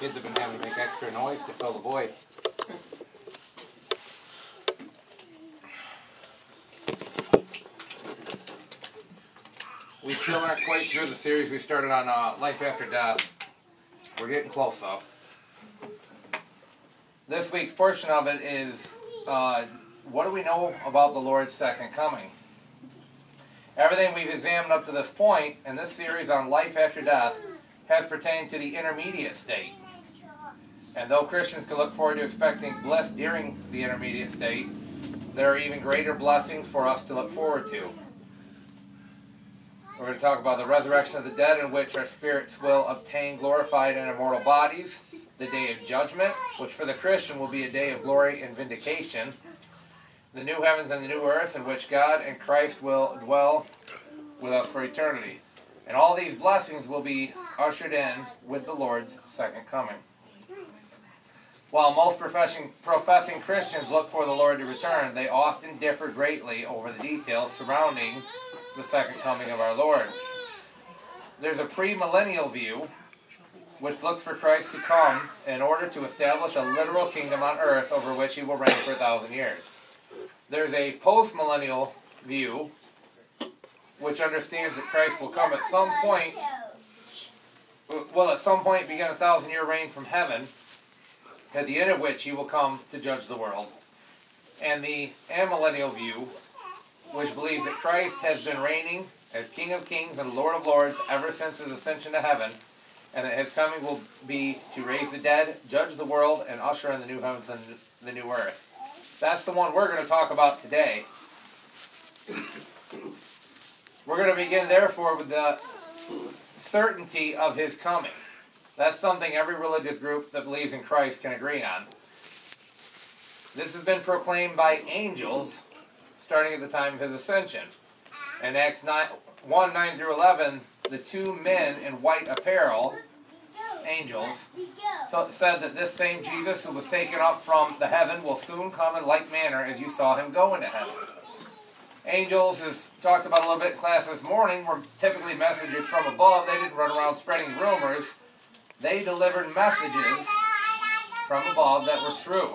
kids have been having to make extra noise to fill the void. We still aren't quite through the series we started on uh, life after death. We're getting close though. This week's portion of it is uh, what do we know about the Lord's second coming? Everything we've examined up to this point in this series on life after death has pertained to the intermediate state. And though Christians can look forward to expecting bliss during the intermediate state, there are even greater blessings for us to look forward to. We're going to talk about the resurrection of the dead, in which our spirits will obtain glorified and immortal bodies, the day of judgment, which for the Christian will be a day of glory and vindication, the new heavens and the new earth, in which God and Christ will dwell with us for eternity. And all these blessings will be ushered in with the Lord's second coming. While most professing, professing Christians look for the Lord to return, they often differ greatly over the details surrounding the second coming of our Lord. There's a premillennial view which looks for Christ to come in order to establish a literal kingdom on earth over which he will reign for a thousand years. There's a postmillennial view which understands that Christ will come at some point, will at some point begin a thousand year reign from heaven, at the end of which he will come to judge the world. And the amillennial view, which believes that Christ has been reigning as King of Kings and Lord of Lords ever since his ascension to heaven, and that his coming will be to raise the dead, judge the world, and usher in the new heavens and the new earth. That's the one we're going to talk about today. We're going to begin, therefore, with the certainty of his coming. That's something every religious group that believes in Christ can agree on. This has been proclaimed by angels starting at the time of his ascension. In Acts 9, 1 9 through 11, the two men in white apparel, angels, said that this same Jesus who was taken up from the heaven will soon come in like manner as you saw him go into heaven. Angels, as talked about a little bit in class this morning, were typically messages from above. They didn't run around spreading rumors. They delivered messages from above that were true.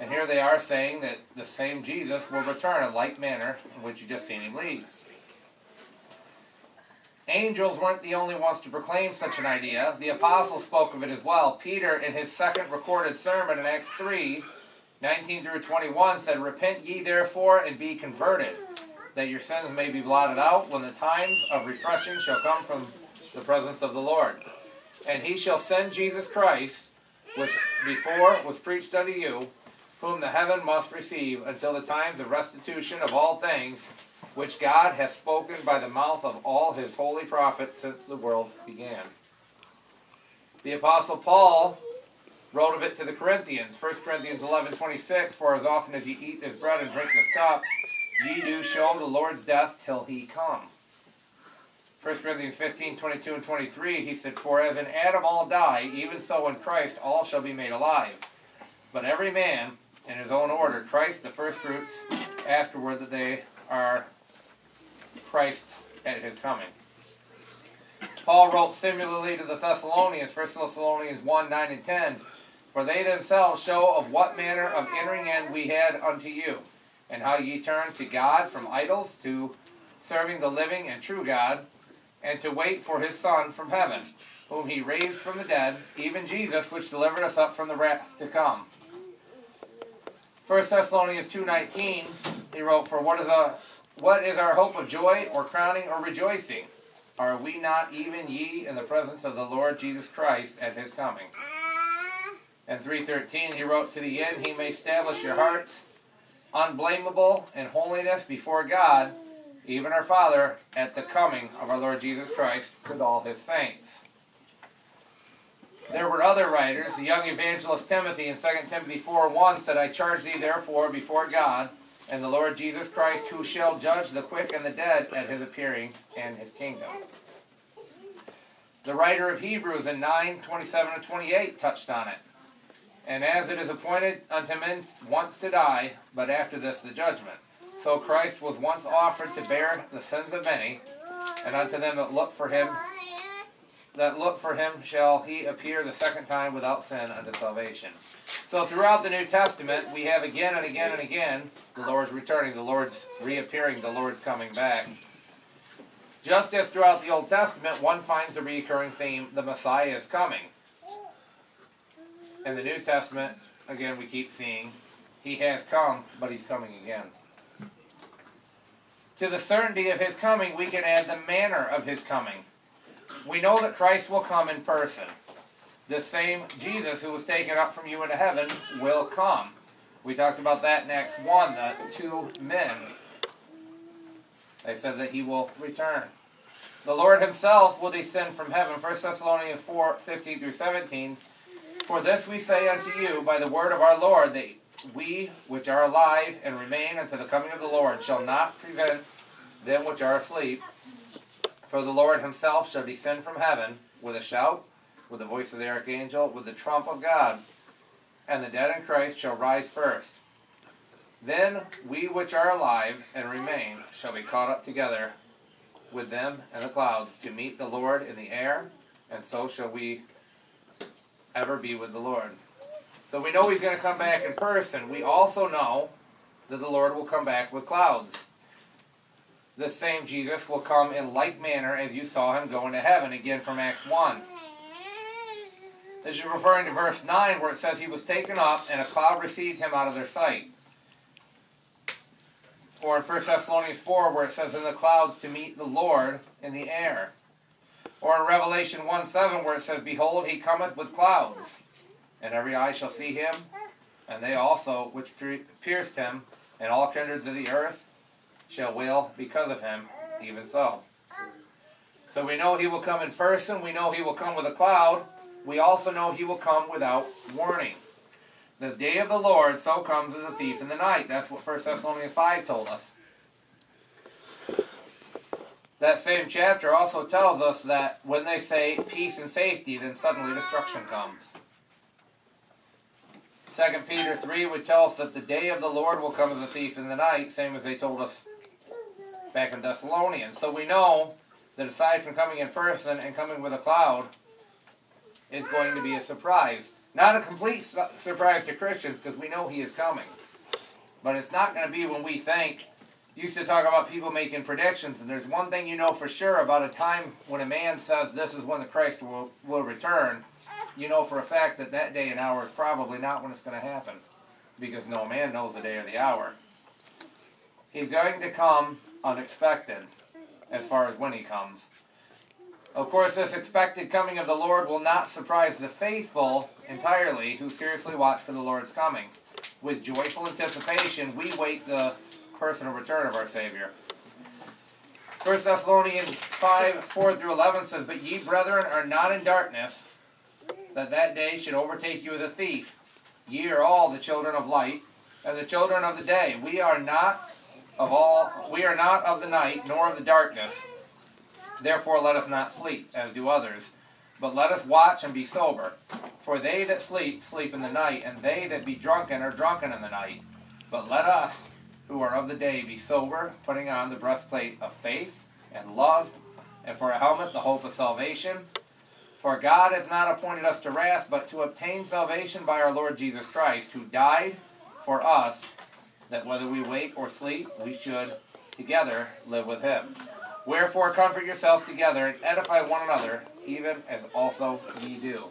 And here they are saying that the same Jesus will return in like manner in which you just seen him leave. Angels weren't the only ones to proclaim such an idea. The apostles spoke of it as well. Peter, in his second recorded sermon in Acts 3, 19 through 21 said, Repent ye therefore and be converted, that your sins may be blotted out when the times of refreshing shall come from the presence of the Lord. And he shall send Jesus Christ, which before was preached unto you, whom the heaven must receive until the times of restitution of all things, which God hath spoken by the mouth of all his holy prophets since the world began. The Apostle Paul wrote of it to the Corinthians. 1 Corinthians 11, 26, For as often as ye eat this bread and drink this cup, ye do show the Lord's death till he come. 1 Corinthians 15, 22 and 23, he said, For as in Adam all die, even so in Christ all shall be made alive. But every man in his own order, Christ the firstfruits, afterward that they are Christ's at his coming. Paul wrote similarly to the Thessalonians, 1 Thessalonians 1, 9 and 10, For they themselves show of what manner of entering in we had unto you, and how ye turned to God from idols to serving the living and true God, and to wait for his Son from heaven, whom he raised from the dead, even Jesus, which delivered us up from the wrath to come. 1 Thessalonians 2.19, he wrote, For what is, a, what is our hope of joy, or crowning, or rejoicing? Are we not even ye in the presence of the Lord Jesus Christ at his coming? And 3.13, he wrote, To the end he may establish your hearts unblameable in holiness before God, even our Father, at the coming of our Lord Jesus Christ with all his saints. There were other writers. The young evangelist Timothy in 2 Timothy 4 1 said, I charge thee therefore before God and the Lord Jesus Christ, who shall judge the quick and the dead at his appearing and his kingdom. The writer of Hebrews in 9 27 and 28 touched on it. And as it is appointed unto men once to die, but after this the judgment. So Christ was once offered to bear the sins of many, and unto them that look for him that look for him shall he appear the second time without sin unto salvation. So throughout the New Testament, we have again and again and again the Lord's returning, the Lord's reappearing, the Lord's coming back. Just as throughout the Old Testament, one finds the recurring theme the Messiah is coming. In the New Testament, again, we keep seeing he has come, but he's coming again. To the certainty of his coming, we can add the manner of his coming. We know that Christ will come in person. The same Jesus who was taken up from you into heaven will come. We talked about that next 1, the two men. They said that he will return. The Lord himself will descend from heaven. 1 Thessalonians 4, 15 through 17. For this we say unto you by the word of our Lord, that we which are alive and remain unto the coming of the Lord shall not prevent them which are asleep. For the Lord himself shall descend from heaven with a shout, with the voice of the archangel, with the trump of God, and the dead in Christ shall rise first. Then we which are alive and remain shall be caught up together with them in the clouds to meet the Lord in the air, and so shall we ever be with the Lord. So we know he's going to come back in person. We also know that the Lord will come back with clouds. The same Jesus will come in like manner as you saw him go into heaven, again from Acts 1. This is referring to verse 9 where it says he was taken up and a cloud received him out of their sight. Or in 1 Thessalonians 4 where it says in the clouds to meet the Lord in the air. Or in Revelation 1 7 where it says, Behold, he cometh with clouds and every eye shall see him, and they also which pierced him, and all kindreds of the earth shall wail because of him, even so. So we know he will come in person, we know he will come with a cloud, we also know he will come without warning. The day of the Lord so comes as a thief in the night. That's what 1 Thessalonians 5 told us. That same chapter also tells us that when they say peace and safety, then suddenly destruction comes. 2 Peter 3 would tell us that the day of the Lord will come as a thief in the night, same as they told us back in Thessalonians. So we know that aside from coming in person and coming with a cloud, is going to be a surprise. Not a complete su surprise to Christians because we know he is coming. But it's not going to be when we think. Used to talk about people making predictions, and there's one thing you know for sure about a time when a man says this is when the Christ will, will return you know for a fact that that day and hour is probably not when it's going to happen because no man knows the day or the hour. He's going to come unexpected as far as when he comes. Of course, this expected coming of the Lord will not surprise the faithful entirely who seriously watch for the Lord's coming. With joyful anticipation, we wait the personal return of our Savior. 1 Thessalonians 5 4 through 11 says, But ye, brethren, are not in darkness that that day should overtake you as a thief. Ye are all the children of light, and the children of the day. We are not of all we are not of the night, nor of the darkness. Therefore let us not sleep, as do others, but let us watch and be sober. For they that sleep, sleep in the night, and they that be drunken are drunken in the night. But let us, who are of the day, be sober, putting on the breastplate of faith and love, and for a helmet the hope of salvation. For God hath not appointed us to wrath, but to obtain salvation by our Lord Jesus Christ, who died for us, that whether we wake or sleep, we should together live with him. Wherefore comfort yourselves together and edify one another, even as also ye do.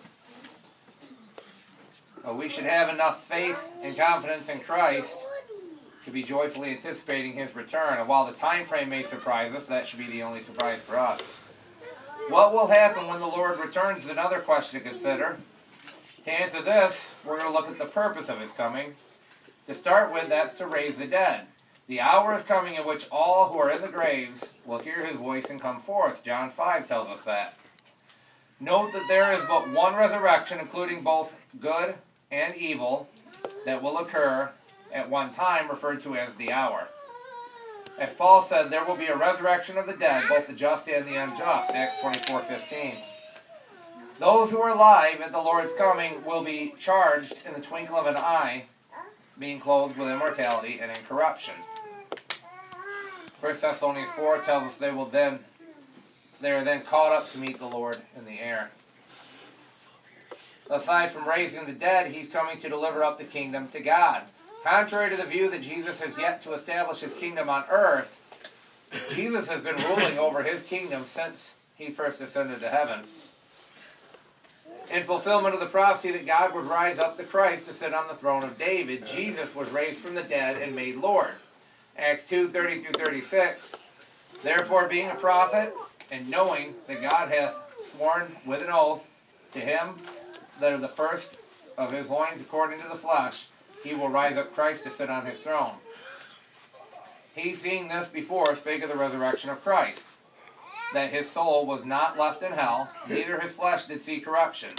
Well, we should have enough faith and confidence in Christ to be joyfully anticipating his return. And while the time frame may surprise us, that should be the only surprise for us. What will happen when the Lord returns is another question to consider. To answer this, we're going to look at the purpose of his coming. To start with, that's to raise the dead. The hour is coming in which all who are in the graves will hear his voice and come forth. John 5 tells us that. Note that there is but one resurrection, including both good and evil, that will occur at one time, referred to as the hour. As Paul said, there will be a resurrection of the dead, both the just and the unjust. Acts 24 15. Those who are alive at the Lord's coming will be charged in the twinkle of an eye, being clothed with immortality and incorruption. 1 Thessalonians 4 tells us they will then they are then caught up to meet the Lord in the air. Aside from raising the dead, he's coming to deliver up the kingdom to God. Contrary to the view that Jesus has yet to establish his kingdom on earth, Jesus has been ruling over his kingdom since he first ascended to heaven. In fulfillment of the prophecy that God would rise up the Christ to sit on the throne of David, Jesus was raised from the dead and made Lord. Acts 2 30 through 36. Therefore, being a prophet, and knowing that God hath sworn with an oath to him that of the first of his loins according to the flesh, he will rise up Christ to sit on his throne. He, seeing this before, spake of the resurrection of Christ, that his soul was not left in hell, neither his flesh did see corruption.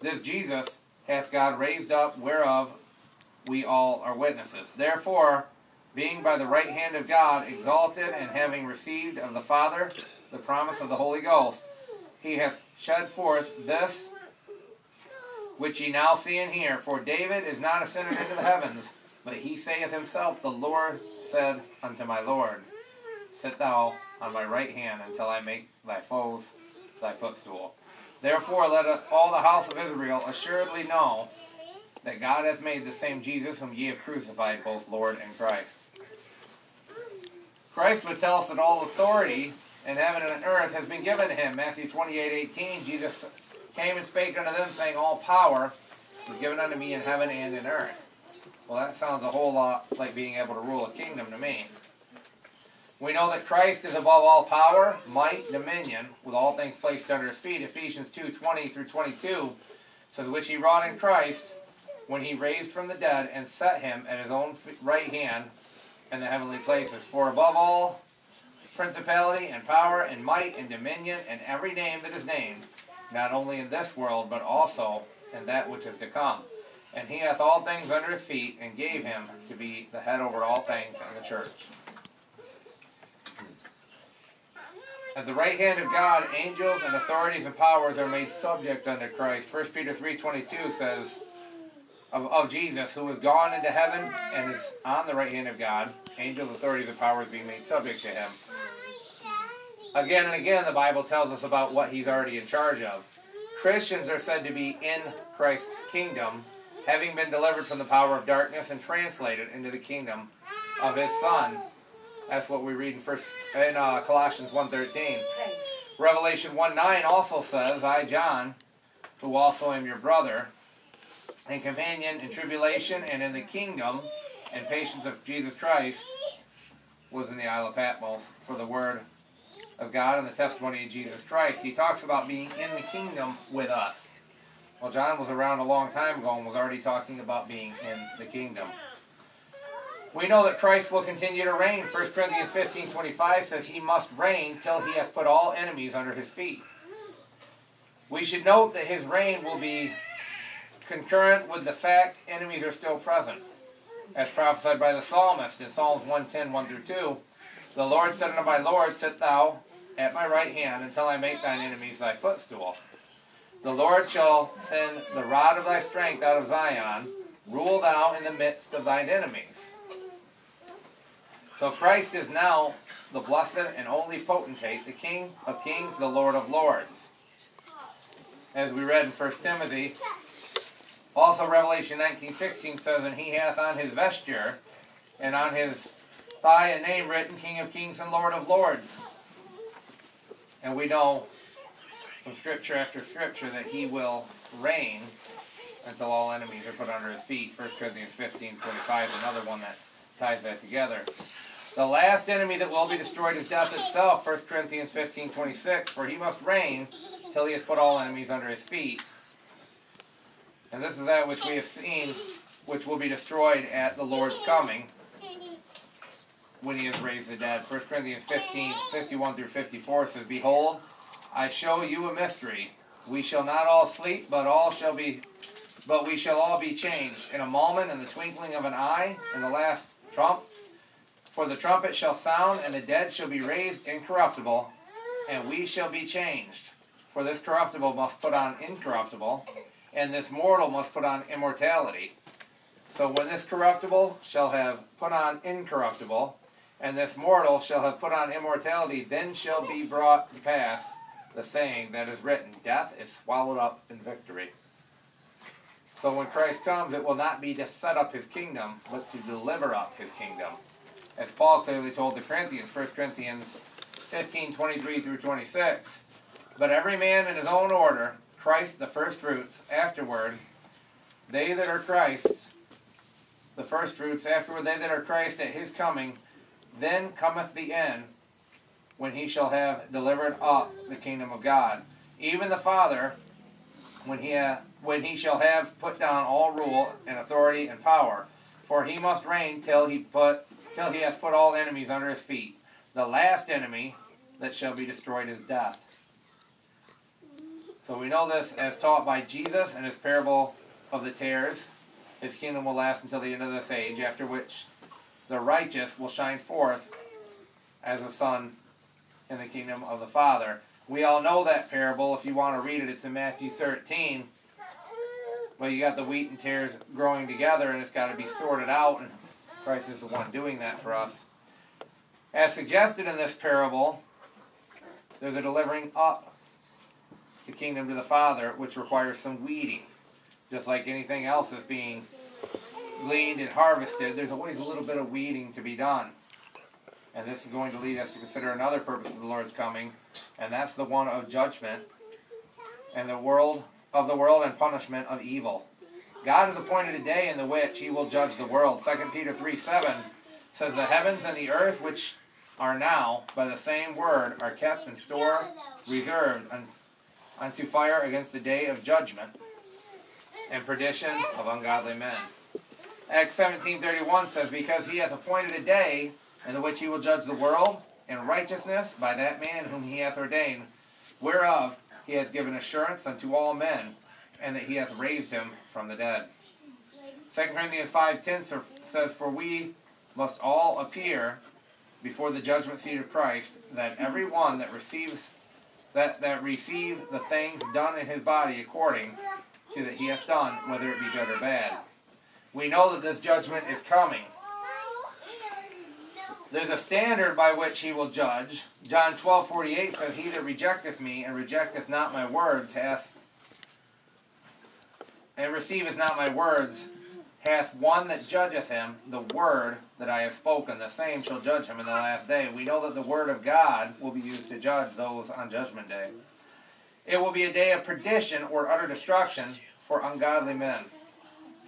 This Jesus hath God raised up, whereof we all are witnesses. Therefore, being by the right hand of God exalted, and having received of the Father the promise of the Holy Ghost, he hath shed forth this which ye now see and hear. For David is not ascended into the heavens, but he saith himself, The Lord said unto my Lord, Sit thou on my right hand until I make thy foes thy footstool. Therefore let all the house of Israel assuredly know that God hath made the same Jesus whom ye have crucified, both Lord and Christ. Christ would tell us that all authority in heaven and earth has been given to him. Matthew 28, 18, Jesus came and spake unto them, saying, All power is given unto me in heaven and in earth. Well, that sounds a whole lot like being able to rule a kingdom to me. We know that Christ is above all power, might, dominion, with all things placed under his feet. Ephesians 2 20 through 22 says, Which he wrought in Christ when he raised from the dead and set him at his own right hand in the heavenly places. For above all principality and power and might and dominion and every name that is named, not only in this world, but also in that which is to come. And he hath all things under his feet, and gave him to be the head over all things in the church. At the right hand of God, angels and authorities and powers are made subject unto Christ. 1 Peter 3.22 says of, of Jesus, who is gone into heaven and is on the right hand of God, angels, authorities, and powers being made subject to him. Again and again, the Bible tells us about what he's already in charge of. Christians are said to be in Christ's kingdom, having been delivered from the power of darkness and translated into the kingdom of his Son. That's what we read in first in uh, Colossians 1.13. Revelation 1.9 also says, I, John, who also am your brother, and companion in tribulation and in the kingdom and patience of Jesus Christ, was in the Isle of Patmos for the word of God and the testimony of Jesus Christ. He talks about being in the kingdom with us. Well, John was around a long time ago and was already talking about being in the kingdom. We know that Christ will continue to reign. 1 Corinthians 15 25 says he must reign till he has put all enemies under his feet. We should note that his reign will be concurrent with the fact enemies are still present. As prophesied by the psalmist in Psalms 110 1 through 2, the Lord said unto my Lord, Sit thou at my right hand until I make thine enemies thy footstool. The Lord shall send the rod of thy strength out of Zion. Rule thou in the midst of thine enemies. So Christ is now the blessed and only potentate, the King of kings, the Lord of lords. As we read in 1 Timothy, also Revelation 19.16 says, And he hath on his vesture and on his thigh a name written, King of kings and Lord of lords. And we know from scripture after scripture that he will reign until all enemies are put under his feet. 1 Corinthians 15, 25 is another one that ties that together. The last enemy that will be destroyed is death itself, 1 Corinthians 15, 26, for he must reign till he has put all enemies under his feet. And this is that which we have seen, which will be destroyed at the Lord's coming when he has raised the dead. 1 Corinthians 15, 51 through 54 says, Behold, I show you a mystery. We shall not all sleep, but all shall be but we shall all be changed in a moment, in the twinkling of an eye, in the last trump. For the trumpet shall sound, and the dead shall be raised incorruptible, and we shall be changed. For this corruptible must put on incorruptible, and this mortal must put on immortality. So when this corruptible shall have put on incorruptible, and this mortal shall have put on immortality, then shall be brought to pass the saying that is written, Death is swallowed up in victory. So when Christ comes, it will not be to set up his kingdom, but to deliver up his kingdom. As Paul clearly told the Corinthians, 1 Corinthians 15, 23 through 26. But every man in his own order, Christ the first fruits, afterward, they that are Christ's, the first fruits, afterward they that are Christ at his coming, then cometh the end, when he shall have delivered up the kingdom of God. Even the Father, when he, ha- when he shall have put down all rule and authority and power. For he must reign till he put till he has put all enemies under his feet. The last enemy that shall be destroyed is death. So we know this as taught by Jesus in his parable of the tares. His kingdom will last until the end of this age, after which the righteous will shine forth as the sun in the kingdom of the Father. We all know that parable. If you want to read it, it's in Matthew 13. Well, you got the wheat and tares growing together, and it's got to be sorted out, and Christ is the one doing that for us. As suggested in this parable, there's a delivering up the kingdom to the Father, which requires some weeding. Just like anything else is being gleaned and harvested, there's always a little bit of weeding to be done. And this is going to lead us to consider another purpose of the Lord's coming, and that's the one of judgment and the world of the world and punishment of evil. God has appointed a day in the which he will judge the world. 2 Peter 3 7 says, The heavens and the earth which are now, by the same word, are kept in store, reserved unto fire against the day of judgment and perdition of ungodly men. Acts 17.31 says, Because he hath appointed a day in which he will judge the world in righteousness by that man whom he hath ordained, whereof he hath given assurance unto all men, and that he hath raised him from the dead. 2 Corinthians 5.10 says, For we must all appear before the judgment seat of Christ, that every one that receives that, that receive the things done in his body according to that he hath done, whether it be good or bad. We know that this judgment is coming. There's a standard by which he will judge. John 12, 48 says, He that rejecteth me and rejecteth not my words hath and receiveth not my words hath one that judgeth him, the word that I have spoken, the same shall judge him in the last day. We know that the word of God will be used to judge those on judgment day. It will be a day of perdition or utter destruction for ungodly men.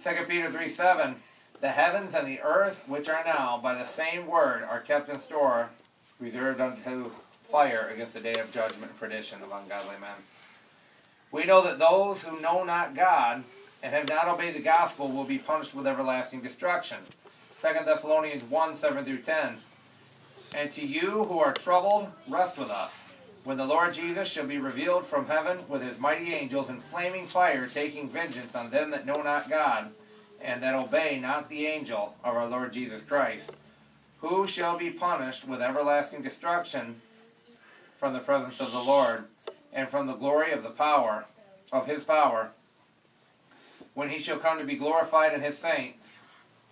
2 Peter 3 7 The heavens and the earth, which are now, by the same word, are kept in store, reserved unto fire against the day of judgment and perdition of ungodly men. We know that those who know not God and have not obeyed the gospel will be punished with everlasting destruction. 2 Thessalonians 1 7 through 10. And to you who are troubled, rest with us. When the Lord Jesus shall be revealed from heaven with his mighty angels in flaming fire, taking vengeance on them that know not God, and that obey not the angel of our Lord Jesus Christ, who shall be punished with everlasting destruction from the presence of the Lord, and from the glory of the power of his power when he shall come to be glorified in his saints,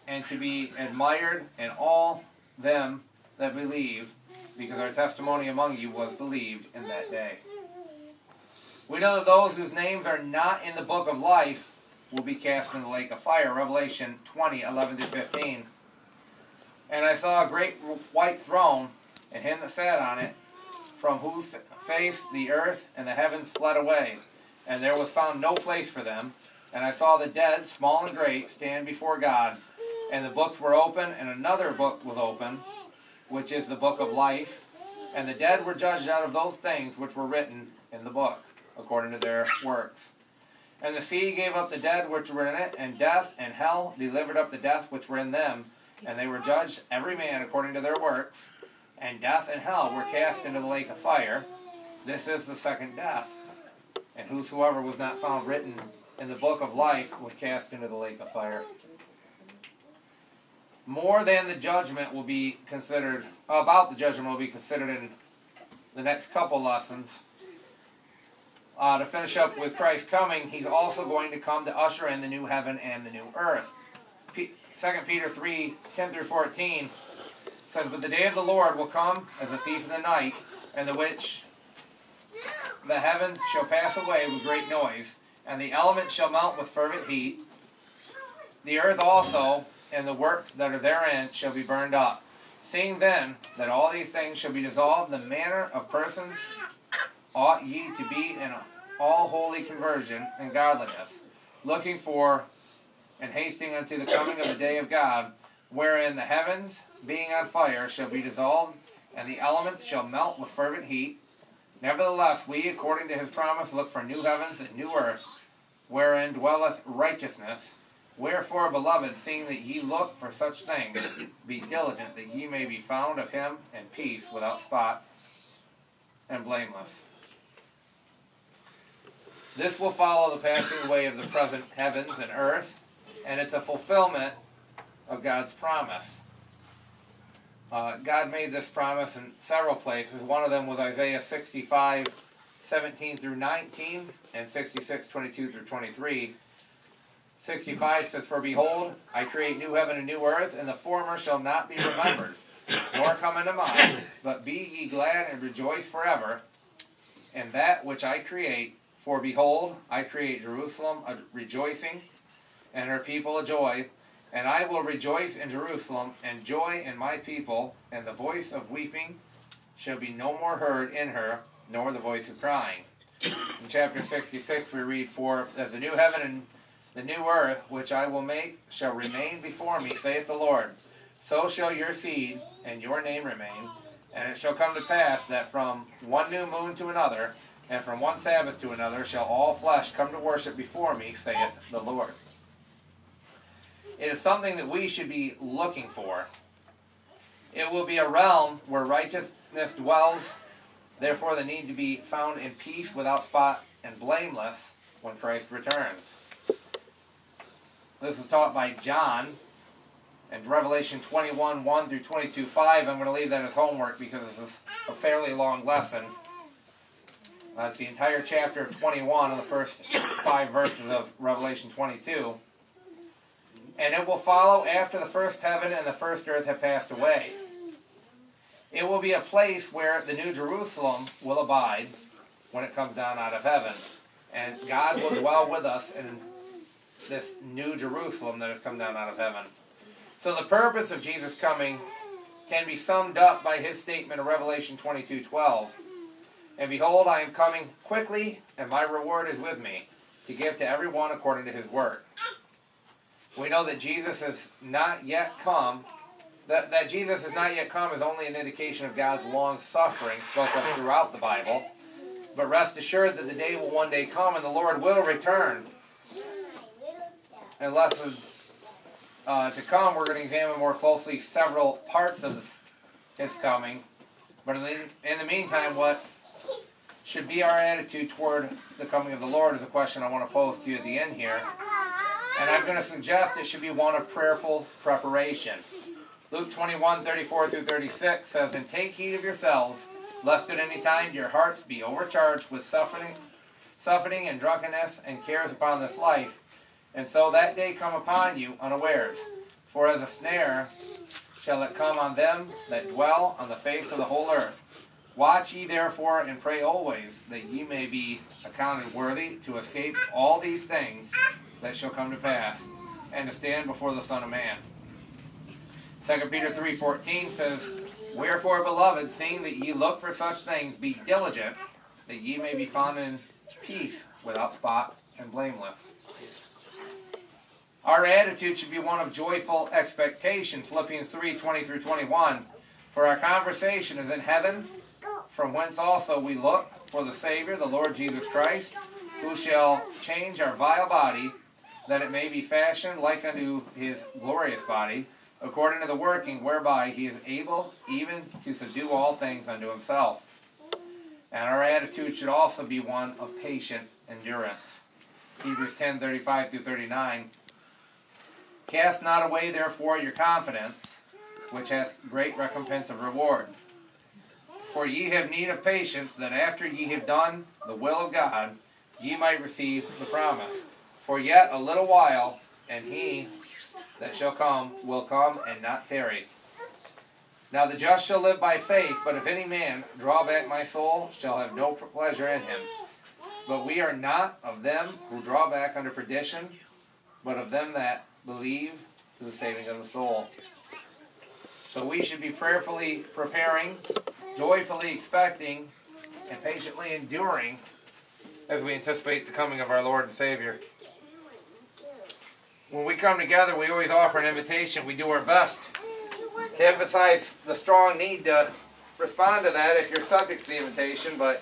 and to be admired in all them that believe, because our testimony among you was believed in that day. We know that those whose names are not in the book of life will be cast in the lake of fire. Revelation 20, 11 through 15. And I saw a great white throne, and him that sat on it, from whose face the earth and the heavens fled away, and there was found no place for them. And I saw the dead, small and great, stand before God. And the books were open, and another book was open, which is the book of life. And the dead were judged out of those things which were written in the book, according to their works. And the sea gave up the dead which were in it, and death and hell delivered up the death which were in them. And they were judged every man according to their works. And death and hell were cast into the lake of fire. This is the second death. And whosoever was not found written in the book of life was cast into the lake of fire. More than the judgment will be considered, about the judgment will be considered in the next couple lessons. Uh, to finish up with Christ coming, he's also going to come to usher in the new heaven and the new earth. P- 2 Peter 3 10 through 14 says, But the day of the Lord will come as a thief in the night, and the which the heavens shall pass away with great noise, and the elements shall melt with fervent heat. The earth also and the works that are therein shall be burned up. Seeing then that all these things shall be dissolved, the manner of persons ought ye to be in all holy conversion and godliness, looking for and hasting unto the coming of the day of God, wherein the heavens, being on fire, shall be dissolved, and the elements shall melt with fervent heat. Nevertheless, we, according to his promise, look for new heavens and new earth, wherein dwelleth righteousness. Wherefore, beloved, seeing that ye look for such things, be diligent that ye may be found of him in peace, without spot, and blameless. This will follow the passing away of the present heavens and earth, and it's a fulfillment of God's promise. Uh, God made this promise in several places. One of them was Isaiah 65, 17 through 19, and 66, 22 through 23. 65 says, For behold, I create new heaven and new earth, and the former shall not be remembered, nor come into mind. But be ye glad and rejoice forever in that which I create. For behold, I create Jerusalem a rejoicing, and her people a joy. And I will rejoice in Jerusalem, and joy in my people, and the voice of weeping shall be no more heard in her, nor the voice of crying. In chapter 66, we read, For as the new heaven and the new earth, which I will make, shall remain before me, saith the Lord, so shall your seed and your name remain. And it shall come to pass that from one new moon to another, and from one Sabbath to another, shall all flesh come to worship before me, saith the Lord. It is something that we should be looking for. It will be a realm where righteousness dwells, therefore, the need to be found in peace without spot and blameless when Christ returns. This is taught by John and Revelation 21 1 through 22 5. I'm going to leave that as homework because this is a fairly long lesson. That's the entire chapter of 21 and the first five verses of Revelation 22. And it will follow after the first heaven and the first earth have passed away. It will be a place where the New Jerusalem will abide when it comes down out of heaven. And God will dwell with us in this New Jerusalem that has come down out of heaven. So the purpose of Jesus coming can be summed up by his statement of Revelation 22 12. And behold, I am coming quickly, and my reward is with me, to give to every one according to his work. We know that Jesus has not yet come. That, that Jesus has not yet come is only an indication of God's long suffering spoken throughout the Bible. But rest assured that the day will one day come and the Lord will return. And lessons uh, to come, we're going to examine more closely several parts of his coming. But in the, in the meantime, what should be our attitude toward the coming of the Lord is a question I want to pose to you at the end here. And I'm going to suggest it should be one of prayerful preparation. Luke 21, 34 through 36 says, And take heed of yourselves, lest at any time your hearts be overcharged with suffering, suffering and drunkenness and cares upon this life, and so that day come upon you unawares. For as a snare shall it come on them that dwell on the face of the whole earth. Watch ye therefore and pray always, that ye may be accounted worthy to escape all these things that shall come to pass, and to stand before the Son of Man. 2 Peter 3.14 says, Wherefore, beloved, seeing that ye look for such things, be diligent, that ye may be found in peace, without spot and blameless. Our attitude should be one of joyful expectation. Philippians 3 20 through 21. For our conversation is in heaven, from whence also we look for the Savior, the Lord Jesus Christ, who shall change our vile body, that it may be fashioned like unto his glorious body, according to the working whereby he is able even to subdue all things unto himself. And our attitude should also be one of patient endurance. Hebrews 10 35 through 39. Cast not away, therefore, your confidence, which hath great recompense of reward. For ye have need of patience, that after ye have done the will of God, ye might receive the promise. For yet a little while, and he that shall come will come and not tarry. Now the just shall live by faith, but if any man draw back my soul, shall have no pleasure in him. But we are not of them who draw back under perdition, but of them that believe to the saving of the soul. So we should be prayerfully preparing, joyfully expecting, and patiently enduring as we anticipate the coming of our Lord and Savior. When we come together, we always offer an invitation. We do our best to emphasize the strong need to respond to that if you're subject to the invitation, but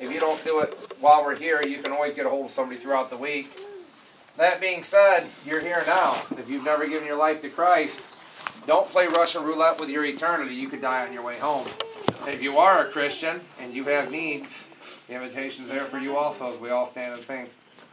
if you don't do it while we're here, you can always get a hold of somebody throughout the week. That being said, you're here now. If you've never given your life to Christ, don't play Russian roulette with your eternity. You could die on your way home. If you are a Christian and you have needs, the invitation's there for you also as we all stand and sing.